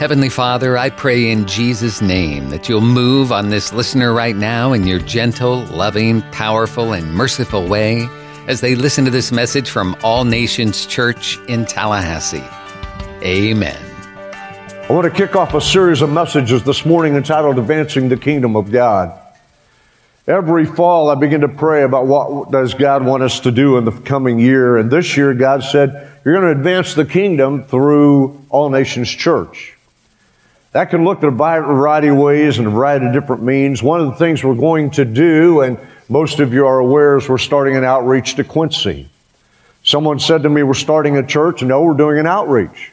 Heavenly Father, I pray in Jesus' name that you'll move on this listener right now in your gentle, loving, powerful, and merciful way as they listen to this message from All Nations Church in Tallahassee. Amen. I want to kick off a series of messages this morning entitled Advancing the Kingdom of God. Every fall, I begin to pray about what does God want us to do in the coming year. And this year, God said, You're going to advance the kingdom through All Nations Church. That can look at a variety of ways and a variety of different means. One of the things we're going to do, and most of you are aware, is we're starting an outreach to Quincy. Someone said to me, We're starting a church. No, we're doing an outreach.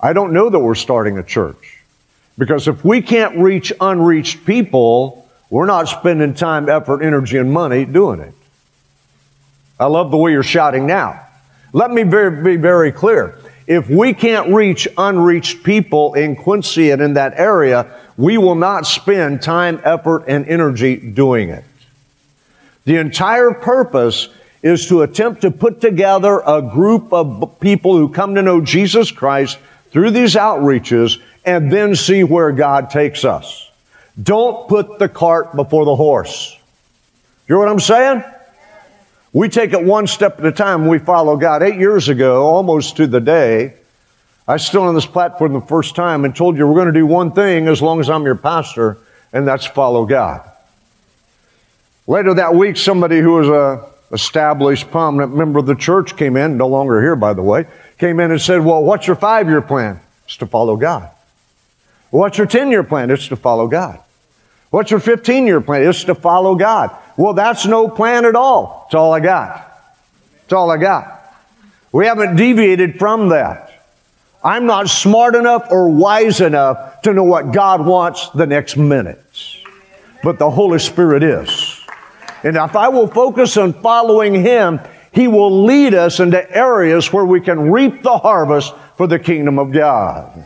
I don't know that we're starting a church. Because if we can't reach unreached people, we're not spending time, effort, energy, and money doing it. I love the way you're shouting now. Let me be very clear. If we can't reach unreached people in Quincy and in that area, we will not spend time, effort, and energy doing it. The entire purpose is to attempt to put together a group of people who come to know Jesus Christ through these outreaches and then see where God takes us. Don't put the cart before the horse. You hear what I'm saying? We take it one step at a time. We follow God. Eight years ago, almost to the day, I stood on this platform the first time and told you we're going to do one thing as long as I'm your pastor, and that's follow God. Later that week, somebody who was a established, prominent member of the church came in, no longer here, by the way, came in and said, Well, what's your five year plan? It's to follow God. What's your 10 year plan? It's to follow God. What's your 15 year plan? It's to follow God. Well, that's no plan at all. It's all I got. It's all I got. We haven't deviated from that. I'm not smart enough or wise enough to know what God wants the next minute. But the Holy Spirit is. And if I will focus on following Him, He will lead us into areas where we can reap the harvest for the kingdom of God.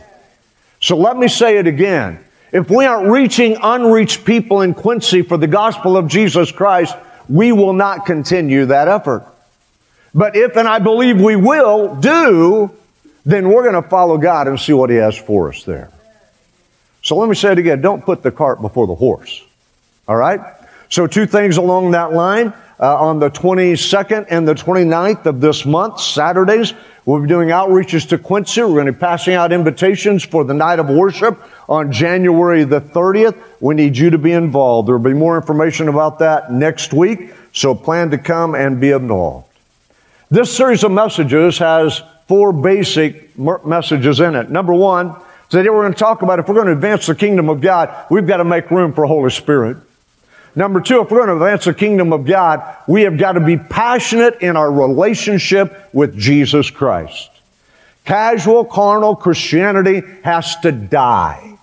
So let me say it again. If we aren't reaching unreached people in Quincy for the gospel of Jesus Christ, we will not continue that effort. But if, and I believe we will, do, then we're going to follow God and see what He has for us there. So let me say it again don't put the cart before the horse. All right? So, two things along that line. Uh, on the 22nd and the 29th of this month, Saturdays, we'll be doing outreaches to Quincy. We're going to be passing out invitations for the night of worship on January the 30th. We need you to be involved. There will be more information about that next week, so plan to come and be involved. This series of messages has four basic messages in it. Number one, today we're going to talk about if we're going to advance the kingdom of God, we've got to make room for Holy Spirit. Number two, if we're going to advance the kingdom of God, we have got to be passionate in our relationship with Jesus Christ. Casual, carnal Christianity has to die.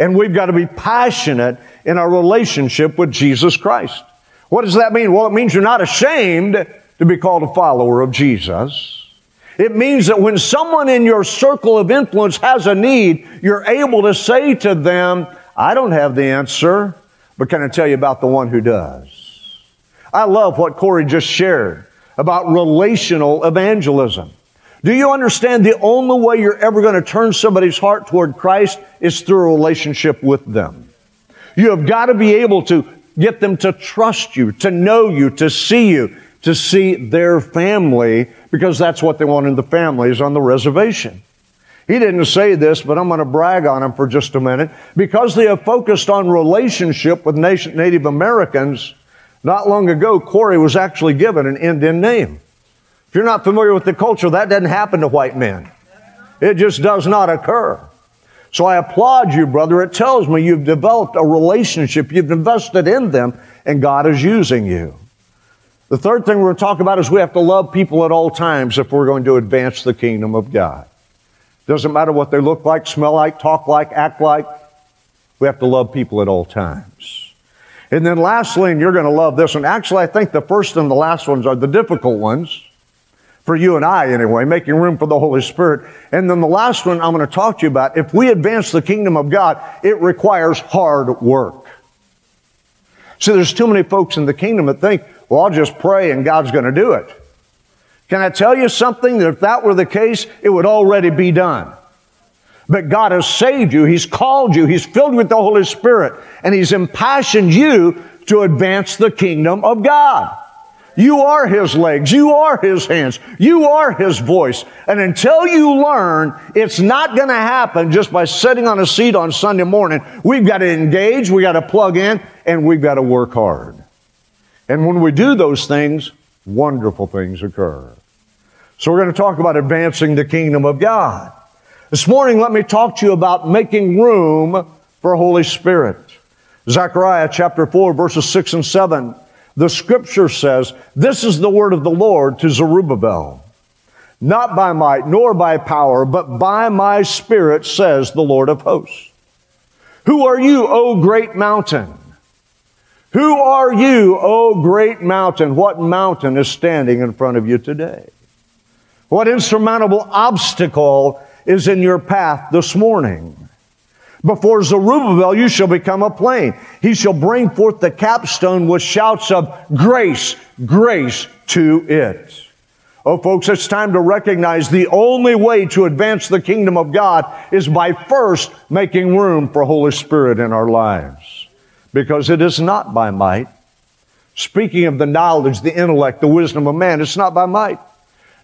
And we've got to be passionate in our relationship with Jesus Christ. What does that mean? Well, it means you're not ashamed to be called a follower of Jesus. It means that when someone in your circle of influence has a need, you're able to say to them, I don't have the answer, but can I tell you about the one who does? I love what Corey just shared about relational evangelism. Do you understand the only way you're ever going to turn somebody's heart toward Christ is through a relationship with them? You have got to be able to get them to trust you, to know you, to see you, to see their family, because that's what they want in the families on the reservation. He didn't say this, but I'm going to brag on him for just a minute. Because they have focused on relationship with Native Americans, not long ago, Corey was actually given an Indian name. If you're not familiar with the culture, that doesn't happen to white men. It just does not occur. So I applaud you, brother. It tells me you've developed a relationship, you've invested in them, and God is using you. The third thing we're going to talk about is we have to love people at all times if we're going to advance the kingdom of God. Doesn't matter what they look like, smell like, talk like, act like. We have to love people at all times. And then lastly, and you're going to love this one. Actually, I think the first and the last ones are the difficult ones. For you and I, anyway, making room for the Holy Spirit. And then the last one I'm going to talk to you about. If we advance the kingdom of God, it requires hard work. See, there's too many folks in the kingdom that think, well, I'll just pray and God's going to do it. Can I tell you something? That if that were the case, it would already be done. But God has saved you. He's called you. He's filled with the Holy Spirit. And He's impassioned you to advance the kingdom of God. You are His legs. You are His hands. You are His voice. And until you learn, it's not going to happen just by sitting on a seat on Sunday morning. We've got to engage. We've got to plug in and we've got to work hard. And when we do those things, wonderful things occur. So we're going to talk about advancing the kingdom of God. This morning, let me talk to you about making room for Holy Spirit. Zechariah chapter 4, verses 6 and 7. The scripture says, This is the word of the Lord to Zerubbabel. Not by might nor by power, but by my spirit, says the Lord of hosts. Who are you, O great mountain? Who are you, O great mountain? What mountain is standing in front of you today? What insurmountable obstacle is in your path this morning? Before Zerubbabel, you shall become a plain. He shall bring forth the capstone with shouts of grace, grace to it. Oh, folks, it's time to recognize the only way to advance the kingdom of God is by first making room for Holy Spirit in our lives. Because it is not by might. Speaking of the knowledge, the intellect, the wisdom of man, it's not by might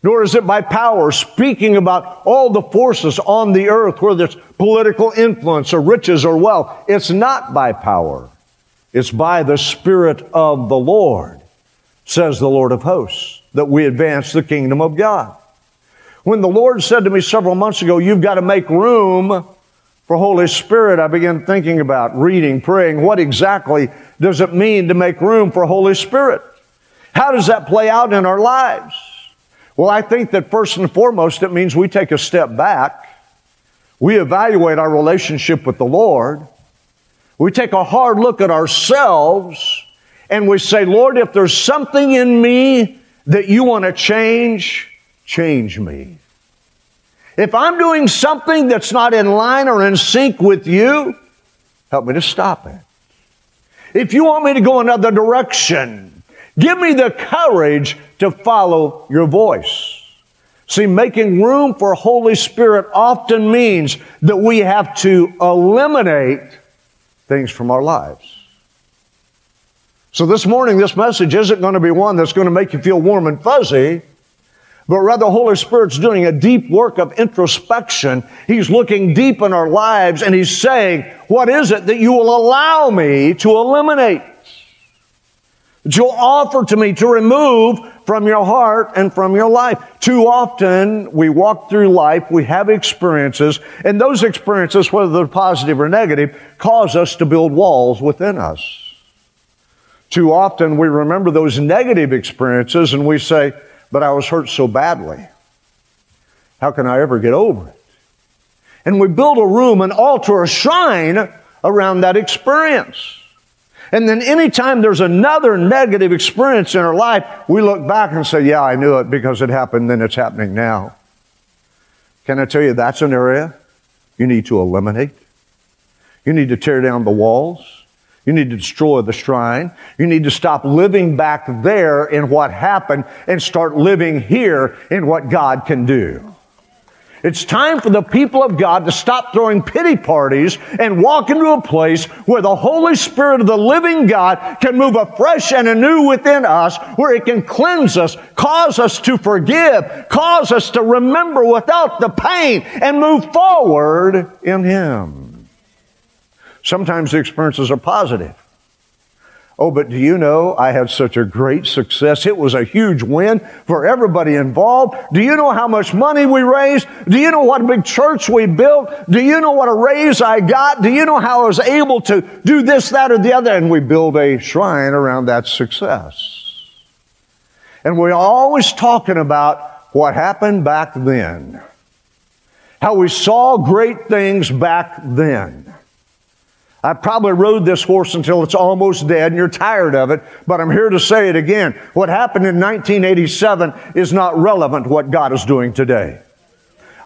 nor is it by power, speaking about all the forces on the earth, whether it's political influence or riches or wealth. It's not by power. It's by the Spirit of the Lord, says the Lord of hosts, that we advance the kingdom of God. When the Lord said to me several months ago, you've got to make room for Holy Spirit, I began thinking about reading, praying, what exactly does it mean to make room for Holy Spirit? How does that play out in our lives? Well, I think that first and foremost, it means we take a step back. We evaluate our relationship with the Lord. We take a hard look at ourselves and we say, Lord, if there's something in me that you want to change, change me. If I'm doing something that's not in line or in sync with you, help me to stop it. If you want me to go another direction, Give me the courage to follow your voice. See, making room for Holy Spirit often means that we have to eliminate things from our lives. So this morning, this message isn't going to be one that's going to make you feel warm and fuzzy, but rather Holy Spirit's doing a deep work of introspection. He's looking deep in our lives and He's saying, what is it that you will allow me to eliminate? That you'll offer to me to remove from your heart and from your life. Too often we walk through life, we have experiences, and those experiences, whether they're positive or negative, cause us to build walls within us. Too often we remember those negative experiences and we say, but I was hurt so badly. How can I ever get over it? And we build a room, an altar, a shrine around that experience. And then anytime there's another negative experience in our life, we look back and say, yeah, I knew it because it happened, then it's happening now. Can I tell you that's an area you need to eliminate? You need to tear down the walls. You need to destroy the shrine. You need to stop living back there in what happened and start living here in what God can do. It's time for the people of God to stop throwing pity parties and walk into a place where the Holy Spirit of the living God can move afresh and anew within us, where it can cleanse us, cause us to forgive, cause us to remember without the pain and move forward in Him. Sometimes the experiences are positive. Oh, but do you know I had such a great success? It was a huge win for everybody involved. Do you know how much money we raised? Do you know what a big church we built? Do you know what a raise I got? Do you know how I was able to do this, that, or the other? And we build a shrine around that success. And we're always talking about what happened back then. How we saw great things back then. I probably rode this horse until it's almost dead and you're tired of it, but I'm here to say it again. What happened in 1987 is not relevant to what God is doing today.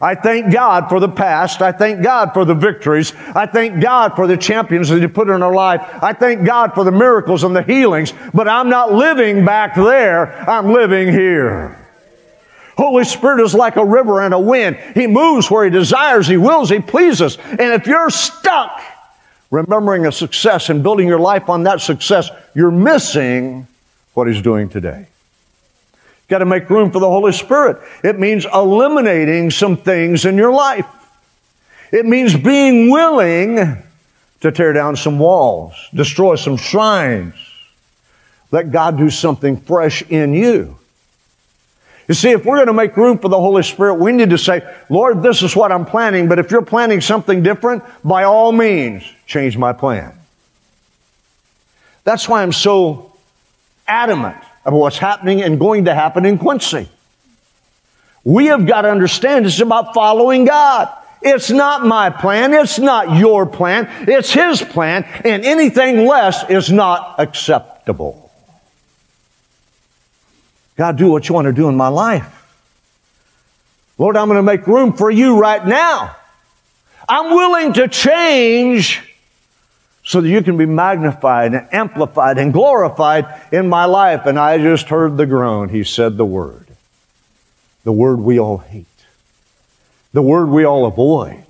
I thank God for the past. I thank God for the victories. I thank God for the champions that He put in our life. I thank God for the miracles and the healings, but I'm not living back there. I'm living here. Holy Spirit is like a river and a wind. He moves where He desires, He wills, He pleases. And if you're stuck remembering a success and building your life on that success, you're missing what He's doing today. You've got to make room for the Holy Spirit. It means eliminating some things in your life. It means being willing to tear down some walls, destroy some shrines. Let God do something fresh in you. You see, if we're going to make room for the Holy Spirit, we need to say, Lord, this is what I'm planning, but if you're planning something different, by all means, change my plan. That's why I'm so adamant about what's happening and going to happen in Quincy. We have got to understand it's about following God. It's not my plan. It's not your plan. It's His plan, and anything less is not acceptable. God, do what you want to do in my life. Lord, I'm going to make room for you right now. I'm willing to change so that you can be magnified and amplified and glorified in my life. And I just heard the groan. He said the word. The word we all hate. The word we all avoid.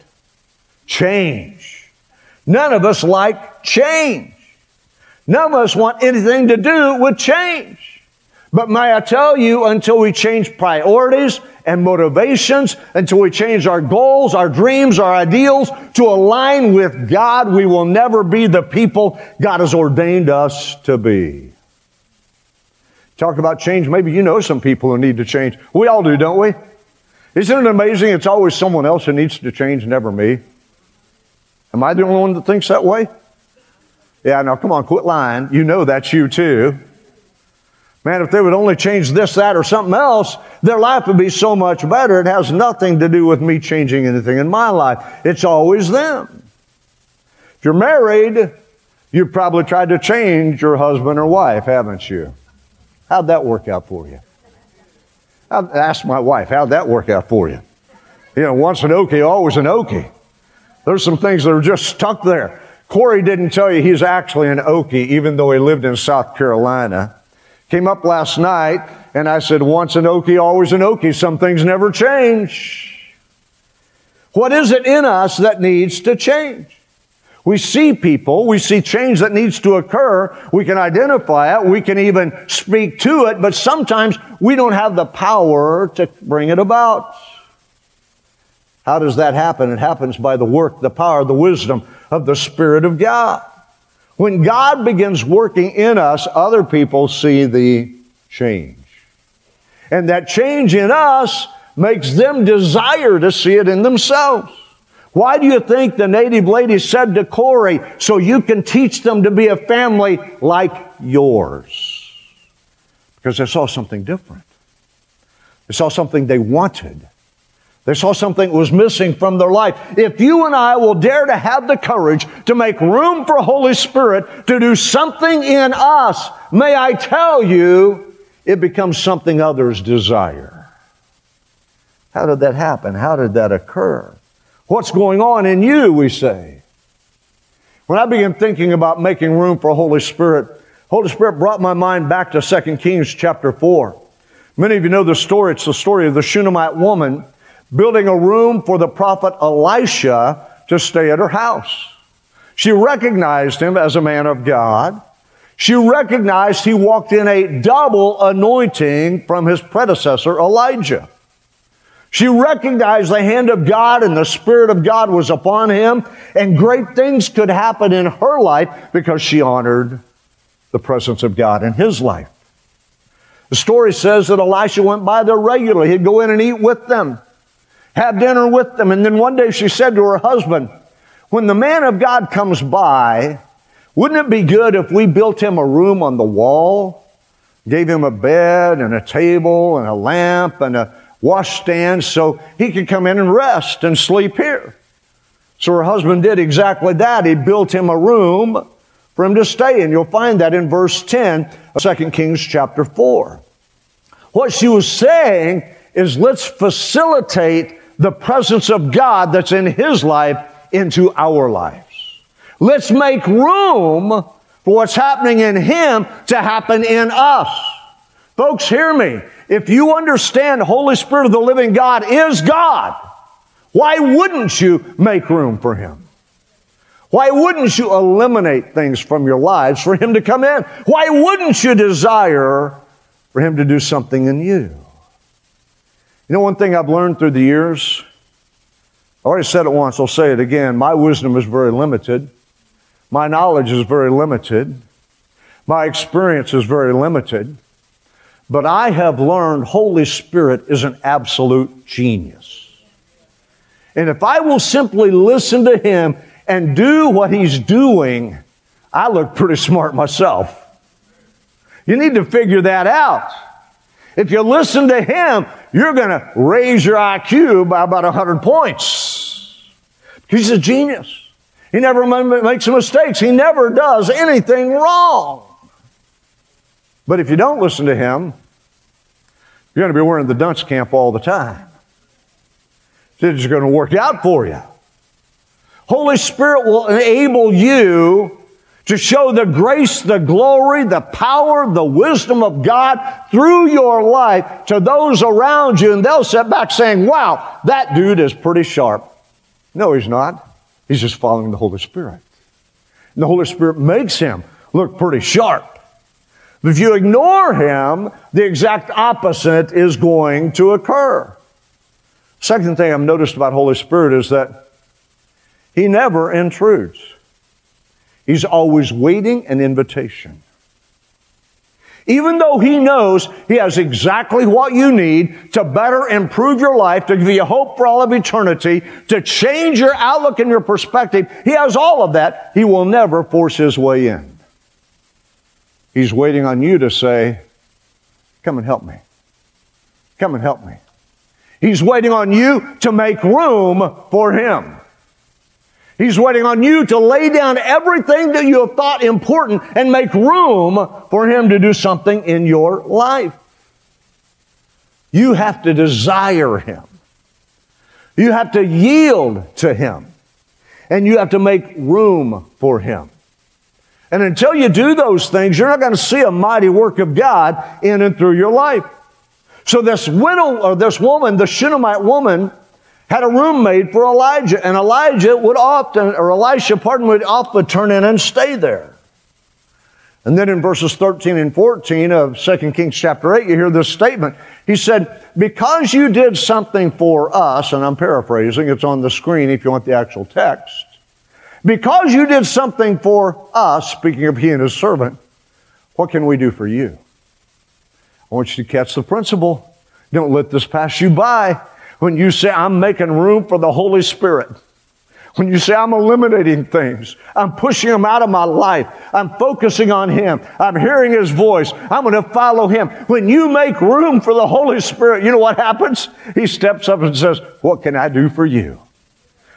Change. None of us like change. None of us want anything to do with change. But may I tell you, until we change priorities and motivations, until we change our goals, our dreams, our ideals to align with God, we will never be the people God has ordained us to be. Talk about change. Maybe you know some people who need to change. We all do, don't we? Isn't it amazing? It's always someone else who needs to change, never me. Am I the only one that thinks that way? Yeah, now come on, quit lying. You know that's you too. Man, if they would only change this, that, or something else, their life would be so much better. It has nothing to do with me changing anything in my life. It's always them. If you're married, you've probably tried to change your husband or wife, haven't you? How'd that work out for you? I asked my wife, how'd that work out for you? You know, once an Okie, always an Okie. There's some things that are just stuck there. Corey didn't tell you he's actually an Okie, even though he lived in South Carolina. Came up last night and I said, once an Okie, always an Okie. Some things never change. What is it in us that needs to change? We see people, we see change that needs to occur. We can identify it. We can even speak to it, but sometimes we don't have the power to bring it about. How does that happen? It happens by the work, the power, the wisdom of the Spirit of God. When God begins working in us, other people see the change. And that change in us makes them desire to see it in themselves. Why do you think the native lady said to Corey, so you can teach them to be a family like yours? Because they saw something different. They saw something they wanted. They saw something was missing from their life. If you and I will dare to have the courage to make room for Holy Spirit to do something in us, may I tell you, it becomes something others desire. How did that happen? How did that occur? What's going on in you, we say? When I began thinking about making room for Holy Spirit, Holy Spirit brought my mind back to 2 Kings chapter 4. Many of you know the story. It's the story of the Shunammite woman building a room for the prophet Elisha to stay at her house. She recognized him as a man of God. She recognized he walked in a double anointing from his predecessor, Elijah. She recognized the hand of God and the Spirit of God was upon him, and great things could happen in her life because she honored the presence of God in his life. The story says that Elisha went by there regularly. He'd go in and eat with them have dinner with them. And then one day she said to her husband, When the man of God comes by, wouldn't it be good if we built him a room on the wall, gave him a bed and a table and a lamp and a washstand so he could come in and rest and sleep here? So her husband did exactly that. He built him a room for him to stay in. You'll find that in verse 10 of 2 Kings chapter 4. What she was saying is let's facilitate the presence of God that's in his life into our lives. Let's make room for what's happening in him to happen in us. Folks, hear me. If you understand Holy Spirit of the living God is God, why wouldn't you make room for Him? Why wouldn't you eliminate things from your lives for Him to come in? Why wouldn't you desire for Him to do something in you? You know, one thing I've learned through the years, I already said it once, I'll say it again. My wisdom is very limited. My knowledge is very limited. My experience is very limited. But I have learned Holy Spirit is an absolute genius. And if I will simply listen to Him and do what He's doing, I look pretty smart myself. You need to figure that out. If you listen to Him, you're going to raise your IQ by about 100 points. He's a genius. He never makes mistakes. He never does anything wrong. But if you don't listen to Him, you're going to be wearing the dunce camp all the time. It's going to work out for you. Holy Spirit will enable you to show the grace, the glory, the power, the wisdom of God through your life to those around you, and they'll sit back saying, Wow, that dude is pretty sharp. No, he's not. He's just following the Holy Spirit. And the Holy Spirit makes him look pretty sharp. But if you ignore him, the exact opposite is going to occur. Second thing I've noticed about Holy Spirit is that he never intrudes. He's always waiting an invitation. Even though he knows he has exactly what you need to better improve your life, to give you hope for all of eternity, to change your outlook and your perspective, he has all of that. He will never force his way in. He's waiting on you to say, Come and help me. Come and help me. He's waiting on you to make room for him. He's waiting on you to lay down everything that you have thought important and make room for Him to do something in your life. You have to desire Him. You have to yield to Him. And you have to make room for Him. And until you do those things, you're not going to see a mighty work of God in and through your life. So this widow or this woman, the Shunammite woman, had a room made for Elijah, and Elijah would often, or Elisha, pardon, would often turn in and stay there. And then in verses 13 and 14 of 2 Kings chapter 8, you hear this statement. He said, Because you did something for us, and I'm paraphrasing, it's on the screen if you want the actual text. Because you did something for us, speaking of he and his servant, what can we do for you? I want you to catch the principle. Don't let this pass you by. When you say, I'm making room for the Holy Spirit. When you say, I'm eliminating things, I'm pushing them out of my life, I'm focusing on Him, I'm hearing His voice, I'm going to follow Him. When you make room for the Holy Spirit, you know what happens? He steps up and says, What can I do for you?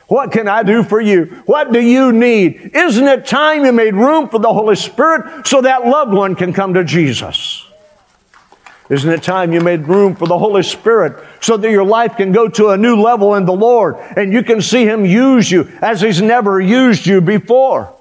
What can I do for you? What do you need? Isn't it time you made room for the Holy Spirit so that loved one can come to Jesus? Isn't it time you made room for the Holy Spirit so that your life can go to a new level in the Lord and you can see Him use you as He's never used you before?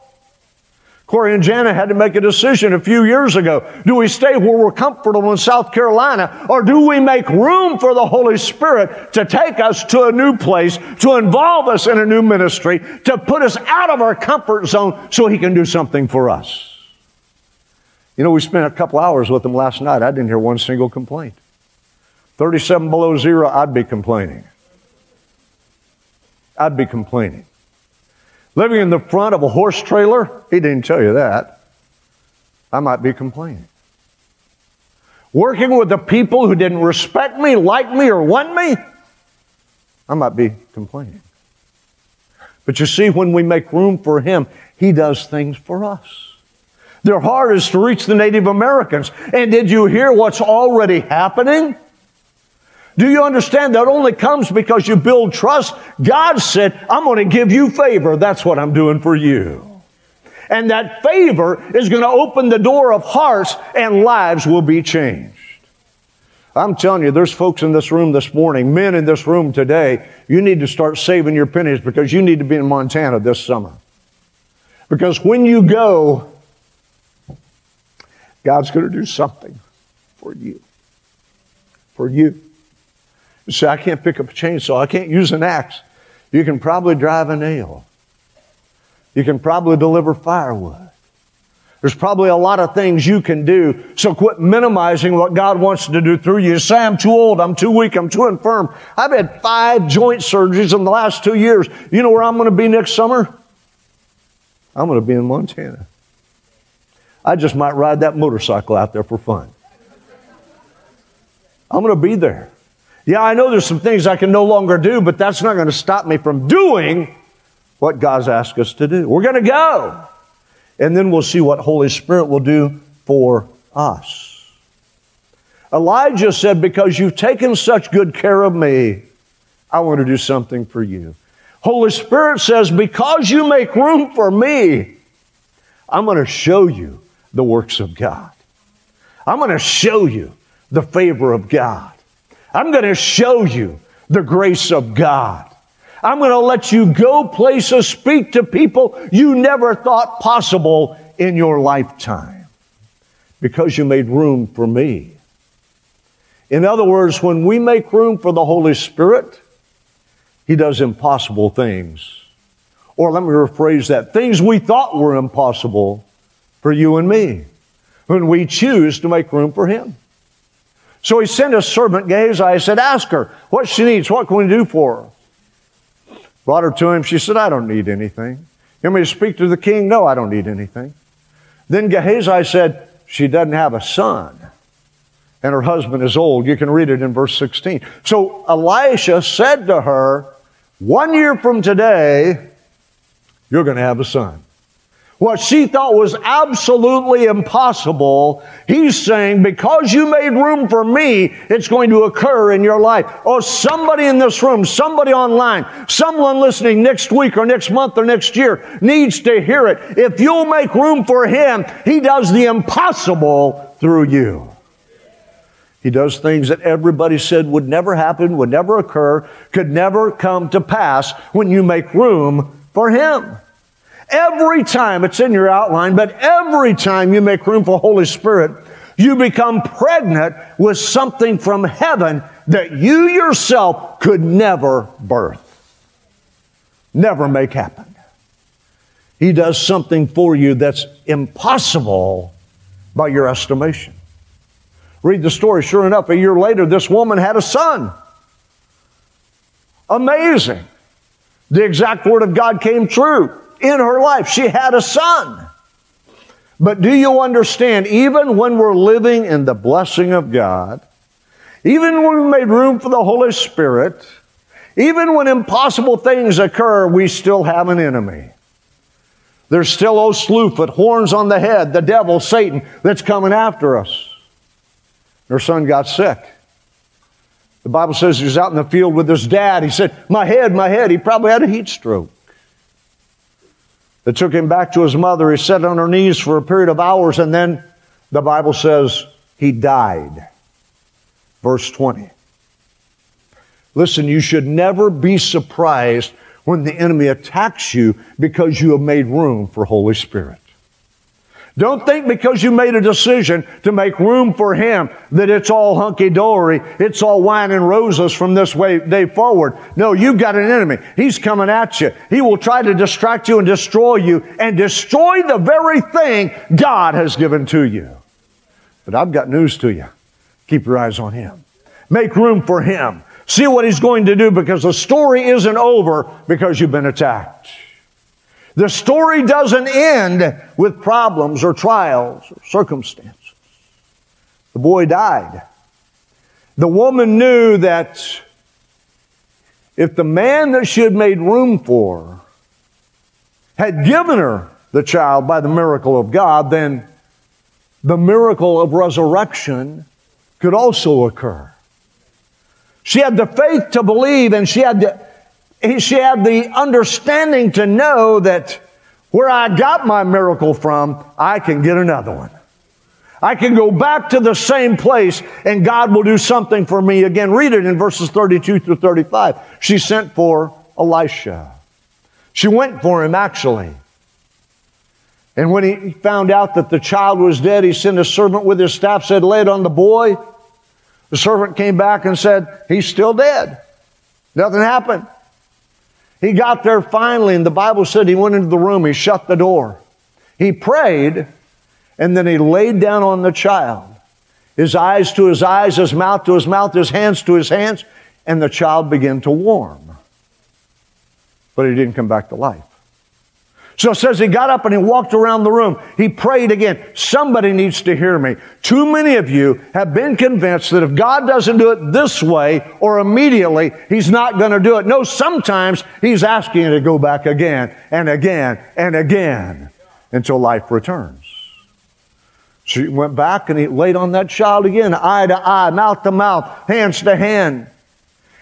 Corey and Jana had to make a decision a few years ago. Do we stay where we're comfortable in South Carolina or do we make room for the Holy Spirit to take us to a new place, to involve us in a new ministry, to put us out of our comfort zone so He can do something for us? You know, we spent a couple hours with them last night. I didn't hear one single complaint. 37 below zero, I'd be complaining. I'd be complaining. Living in the front of a horse trailer, he didn't tell you that. I might be complaining. Working with the people who didn't respect me, like me, or want me, I might be complaining. But you see, when we make room for Him, He does things for us. Their heart is to reach the Native Americans. And did you hear what's already happening? Do you understand that only comes because you build trust? God said, I'm going to give you favor. That's what I'm doing for you. And that favor is going to open the door of hearts and lives will be changed. I'm telling you, there's folks in this room this morning, men in this room today, you need to start saving your pennies because you need to be in Montana this summer. Because when you go, God's going to do something for you. for you. You say, I can't pick up a chainsaw. I can't use an axe. You can probably drive a nail. You can probably deliver firewood. There's probably a lot of things you can do. So quit minimizing what God wants to do through you. Say, I'm too old, I'm too weak, I'm too infirm. I've had five joint surgeries in the last two years. You know where I'm going to be next summer? I'm going to be in Montana. I just might ride that motorcycle out there for fun. I'm going to be there. Yeah, I know there's some things I can no longer do, but that's not going to stop me from doing what God's asked us to do. We're going to go. And then we'll see what Holy Spirit will do for us. Elijah said, Because you've taken such good care of me, I want to do something for you. Holy Spirit says, Because you make room for me, I'm going to show you the works of God. I'm going to show you the favor of God. I'm going to show you the grace of God. I'm going to let you go places, speak to people you never thought possible in your lifetime because you made room for me. In other words, when we make room for the Holy Spirit, He does impossible things. Or let me rephrase that things we thought were impossible for you and me when we choose to make room for Him. So he sent a servant Gehazi. I said, Ask her what she needs. What can we do for her? Brought her to him. She said, I don't need anything. You want me to speak to the king? No, I don't need anything. Then Gehazi said, She doesn't have a son, and her husband is old. You can read it in verse 16. So Elisha said to her, One year from today, you're going to have a son. What she thought was absolutely impossible, he's saying, because you made room for me, it's going to occur in your life. Oh, somebody in this room, somebody online, someone listening next week or next month or next year needs to hear it. If you'll make room for him, he does the impossible through you. He does things that everybody said would never happen, would never occur, could never come to pass when you make room for him. Every time, it's in your outline, but every time you make room for Holy Spirit, you become pregnant with something from heaven that you yourself could never birth, never make happen. He does something for you that's impossible by your estimation. Read the story. Sure enough, a year later, this woman had a son. Amazing. The exact word of God came true in her life. She had a son. But do you understand, even when we're living in the blessing of God, even when we made room for the Holy Spirit, even when impossible things occur, we still have an enemy. There's still Slewfoot, horns on the head, the devil, Satan, that's coming after us. Her son got sick. The Bible says he was out in the field with his dad. He said, My head, my head. He probably had a heat stroke. They took him back to his mother. He sat on her knees for a period of hours, and then the Bible says he died. Verse 20. Listen, you should never be surprised when the enemy attacks you because you have made room for Holy Spirit. Don't think because you made a decision to make room for Him that it's all hunky dory, it's all wine and roses from this way day forward. No, you've got an enemy. He's coming at you. He will try to distract you and destroy you and destroy the very thing God has given to you. But I've got news to you. Keep your eyes on Him. Make room for Him. See what He's going to do because the story isn't over because you've been attacked. The story doesn't end with problems or trials or circumstances. The boy died. The woman knew that if the man that she had made room for had given her the child by the miracle of God, then the miracle of resurrection could also occur. She had the faith to believe and she had the she had the understanding to know that where I got my miracle from, I can get another one. I can go back to the same place and God will do something for me again. Read it in verses 32 through 35. She sent for Elisha. She went for him actually. And when he found out that the child was dead, he sent a servant with his staff, said, Lay it on the boy. The servant came back and said, He's still dead. Nothing happened. He got there finally, and the Bible said he went into the room, he shut the door. He prayed, and then he laid down on the child. His eyes to his eyes, his mouth to his mouth, his hands to his hands, and the child began to warm. But he didn't come back to life. So it says he got up and he walked around the room. He prayed again. Somebody needs to hear me. Too many of you have been convinced that if God doesn't do it this way or immediately, he's not going to do it. No, sometimes he's asking you to go back again and again and again until life returns. So he went back and he laid on that child again, eye to eye, mouth to mouth, hands to hand.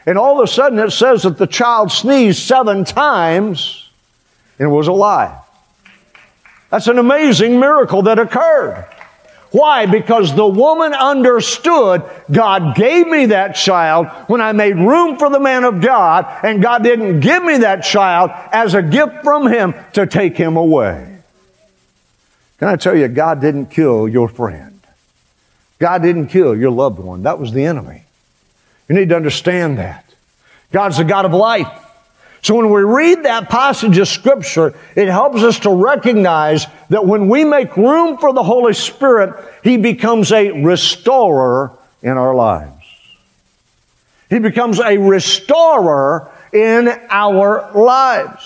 And all of a sudden it says that the child sneezed seven times and it was alive. That's an amazing miracle that occurred. Why? Because the woman understood God gave me that child when I made room for the man of God, and God didn't give me that child as a gift from Him to take him away. Can I tell you, God didn't kill your friend? God didn't kill your loved one. That was the enemy. You need to understand that. God's the God of life. So when we read that passage of Scripture, it helps us to recognize that when we make room for the Holy Spirit, He becomes a restorer in our lives. He becomes a restorer in our lives.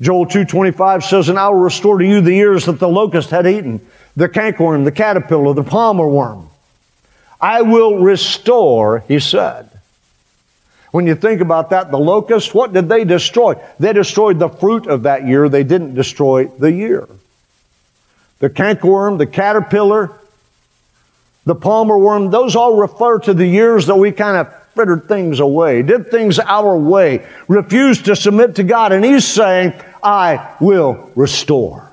Joel 2.25 says, And I will restore to you the years that the locust had eaten, the cankerworm, the caterpillar, the palmer worm. I will restore, he said. When you think about that, the locusts, what did they destroy? They destroyed the fruit of that year. They didn't destroy the year. The cankerworm, the caterpillar, the palmer worm, those all refer to the years that we kind of frittered things away, did things our way, refused to submit to God. And He's saying, I will restore.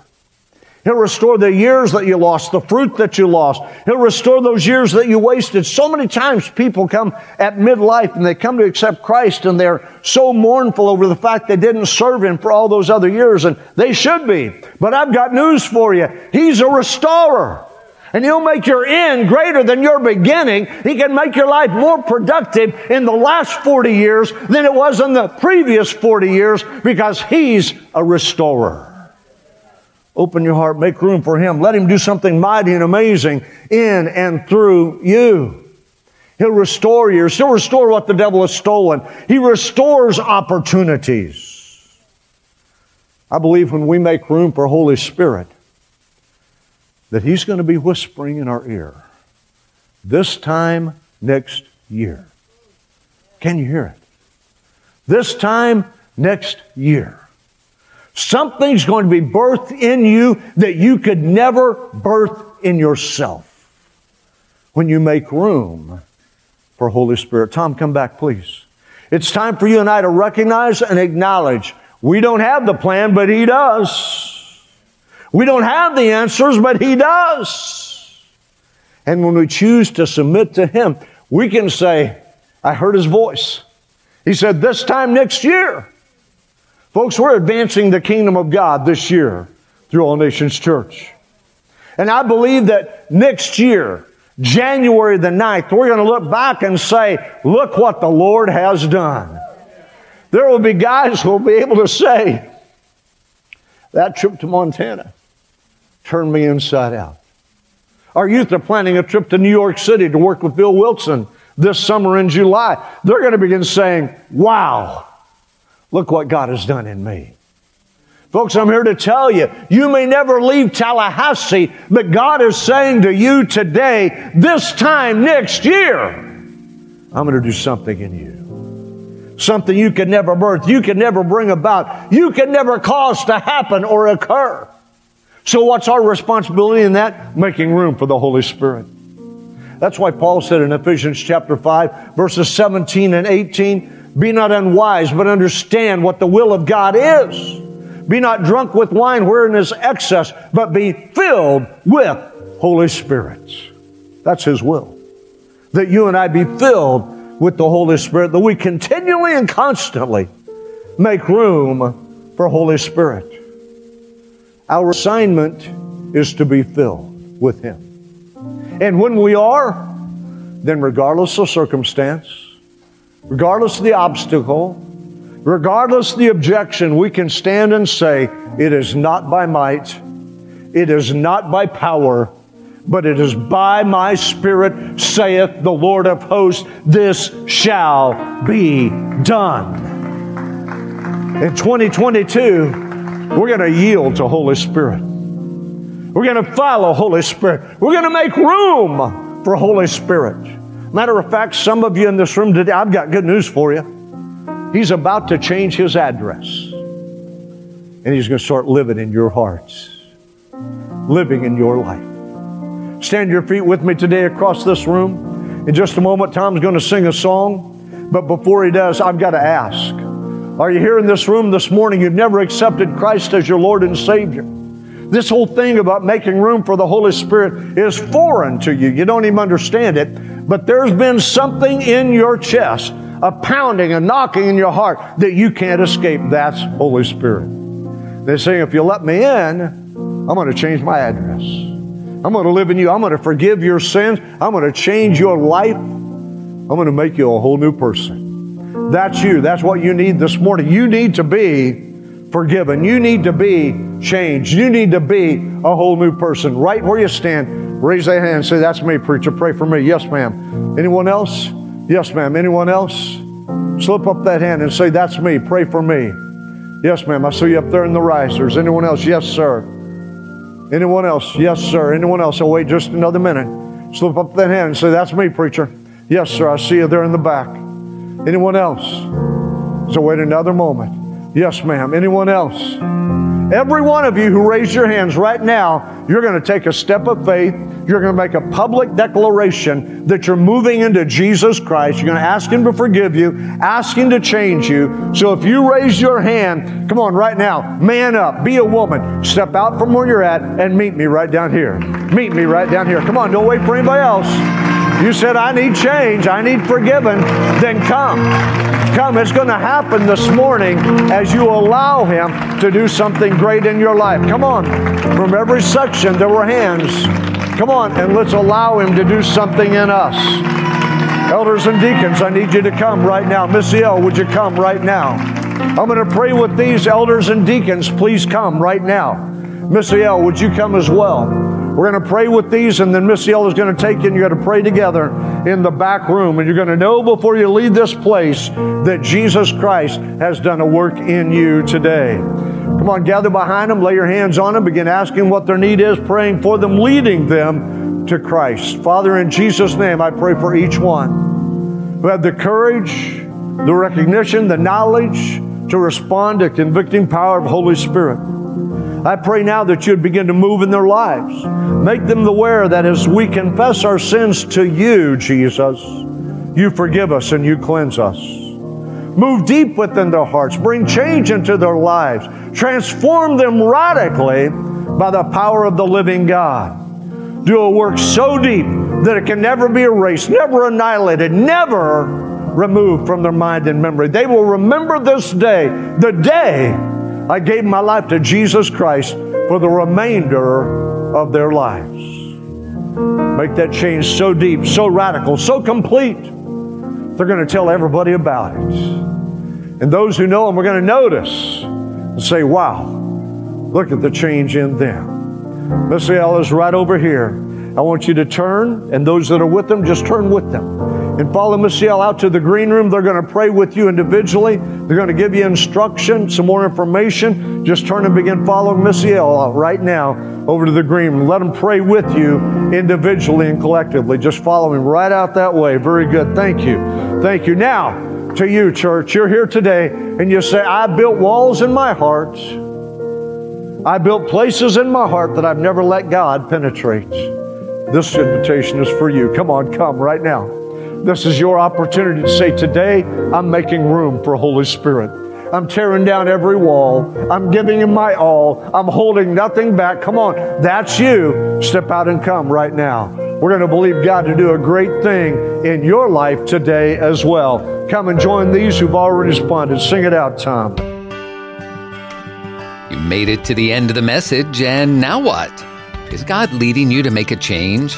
He'll restore the years that you lost, the fruit that you lost. He'll restore those years that you wasted. So many times people come at midlife and they come to accept Christ and they're so mournful over the fact they didn't serve Him for all those other years, and they should be. But I've got news for you. He's a restorer. And He'll make your end greater than your beginning. He can make your life more productive in the last 40 years than it was in the previous 40 years because He's a restorer. Open your heart, make room for Him. Let Him do something mighty and amazing in and through you. He'll restore years. He'll restore what the devil has stolen. He restores opportunities. I believe when we make room for Holy Spirit, that He's going to be whispering in our ear this time next year. Can you hear it? This time next year. Something's going to be birthed in you that you could never birth in yourself when you make room for Holy Spirit. Tom, come back, please. It's time for you and I to recognize and acknowledge we don't have the plan, but He does. We don't have the answers, but He does. And when we choose to submit to Him, we can say, I heard His voice. He said, This time next year. Folks, we're advancing the kingdom of God this year through All Nations Church. And I believe that next year, January the 9th, we're going to look back and say, look what the Lord has done. There will be guys who will be able to say, that trip to Montana turned me inside out. Our youth are planning a trip to New York City to work with Bill Wilson this summer in July. They're going to begin saying, wow, Look what God has done in me. Folks, I'm here to tell you, you may never leave Tallahassee, but God is saying to you today, this time next year, I'm going to do something in you. Something you could never birth, you could never bring about, you could never cause to happen or occur. So, what's our responsibility in that? Making room for the Holy Spirit. That's why Paul said in Ephesians chapter 5, verses 17 and 18, be not unwise, but understand what the will of God is. Be not drunk with wine wherein is excess, but be filled with Holy Spirit. That's His will. That you and I be filled with the Holy Spirit, that we continually and constantly make room for Holy Spirit. Our assignment is to be filled with Him. And when we are, then regardless of circumstance, regardless of the obstacle, regardless of the objection, we can stand and say, It is not by might, it is not by power, but it is by my Spirit, saith the Lord of hosts, this shall be done. In 2022, we're going to yield to Holy Spirit. We're going to follow Holy Spirit. We're going to make room for Holy Spirit. Matter of fact, some of you in this room today, I've got good news for you. He's about to change his address. And he's going to start living in your hearts, living in your life. Stand your feet with me today across this room. In just a moment, Tom's going to sing a song. But before he does, I've got to ask Are you here in this room this morning? You've never accepted Christ as your Lord and Savior. This whole thing about making room for the Holy Spirit is foreign to you. You don't even understand it. But there's been something in your chest, a pounding, a knocking in your heart that you can't escape. That's Holy Spirit. They say, if you let me in, I'm going to change my address. I'm going to live in you. I'm going to forgive your sins. I'm going to change your life. I'm going to make you a whole new person. That's you. That's what you need this morning. You need to be forgiven. You need to be changed. You need to be a whole new person. Right where you stand, raise that hand and say, That's me, preacher. Pray for me. Yes, ma'am. Anyone else? Yes, ma'am. Anyone else? Slip up that hand and say, That's me. Pray for me. Yes, ma'am. I see you up there in the risers. Anyone else? Yes, sir. Anyone else? Yes, sir. Anyone else? I'll wait just another minute. Slip up that hand and say, That's me, preacher. Yes, sir. I see you there in the back. Anyone else? So wait another moment. Yes, ma'am. Anyone else? Every one of you who raised your hands right now, you're going to take a step of faith. You're going to make a public declaration that you're moving into Jesus Christ. You're going to ask Him to forgive you, ask Him to change you. So if you raise your hand, come on right now, man up, be a woman, step out from where you're at and meet me right down here. Meet me right down here. Come on, don't wait for anybody else. You said, I need change, I need forgiven, then come. Come, it's going to happen this morning as you allow Him to do something great in your life. Come on. From every section, there were hands. Come on, and let's allow Him to do something in us. Elders and deacons, I need you to come right now. Michelle, would you come right now? I'm going to pray with these elders and deacons. Please come right now. Michelle, would you come as well? We're going to pray with these, and then Michelle is going to take you and you're going to pray together in the back room. And you're going to know before you leave this place that Jesus Christ has done a work in you today. Come on, gather behind them, lay your hands on them, begin asking what their need is, praying for them, leading them to Christ. Father, in Jesus' name, I pray for each one who had the courage, the recognition, the knowledge to respond to convicting power of Holy Spirit. I pray now that you'd begin to move in their lives. Make them aware that as we confess our sins to you, Jesus, you forgive us and you cleanse us. Move deep within their hearts. Bring change into their lives. Transform them radically by the power of the living God. Do a work so deep that it can never be erased, never annihilated, never removed from their mind and memory. They will remember this day, the day I gave my life to Jesus Christ for the remainder of their lives. Make that change so deep, so radical, so complete. They're going to tell everybody about it. And those who know them are going to notice and say, wow, look at the change in them. Michelle is right over here. I want you to turn, and those that are with them, just turn with them and follow Michelle out to the green room. They're going to pray with you individually. They're going to give you instruction, some more information. Just turn and begin following Michelle right now over to the green room. Let them pray with you individually and collectively. Just follow him right out that way. Very good. Thank you. Thank you. Now, to you, church, you're here today and you say, I built walls in my heart. I built places in my heart that I've never let God penetrate. This invitation is for you. Come on, come right now. This is your opportunity to say, Today I'm making room for Holy Spirit. I'm tearing down every wall. I'm giving Him my all. I'm holding nothing back. Come on, that's you. Step out and come right now. We're going to believe God to do a great thing in your life today as well. Come and join these who've already responded. Sing it out, Tom. You made it to the end of the message, and now what? Is God leading you to make a change?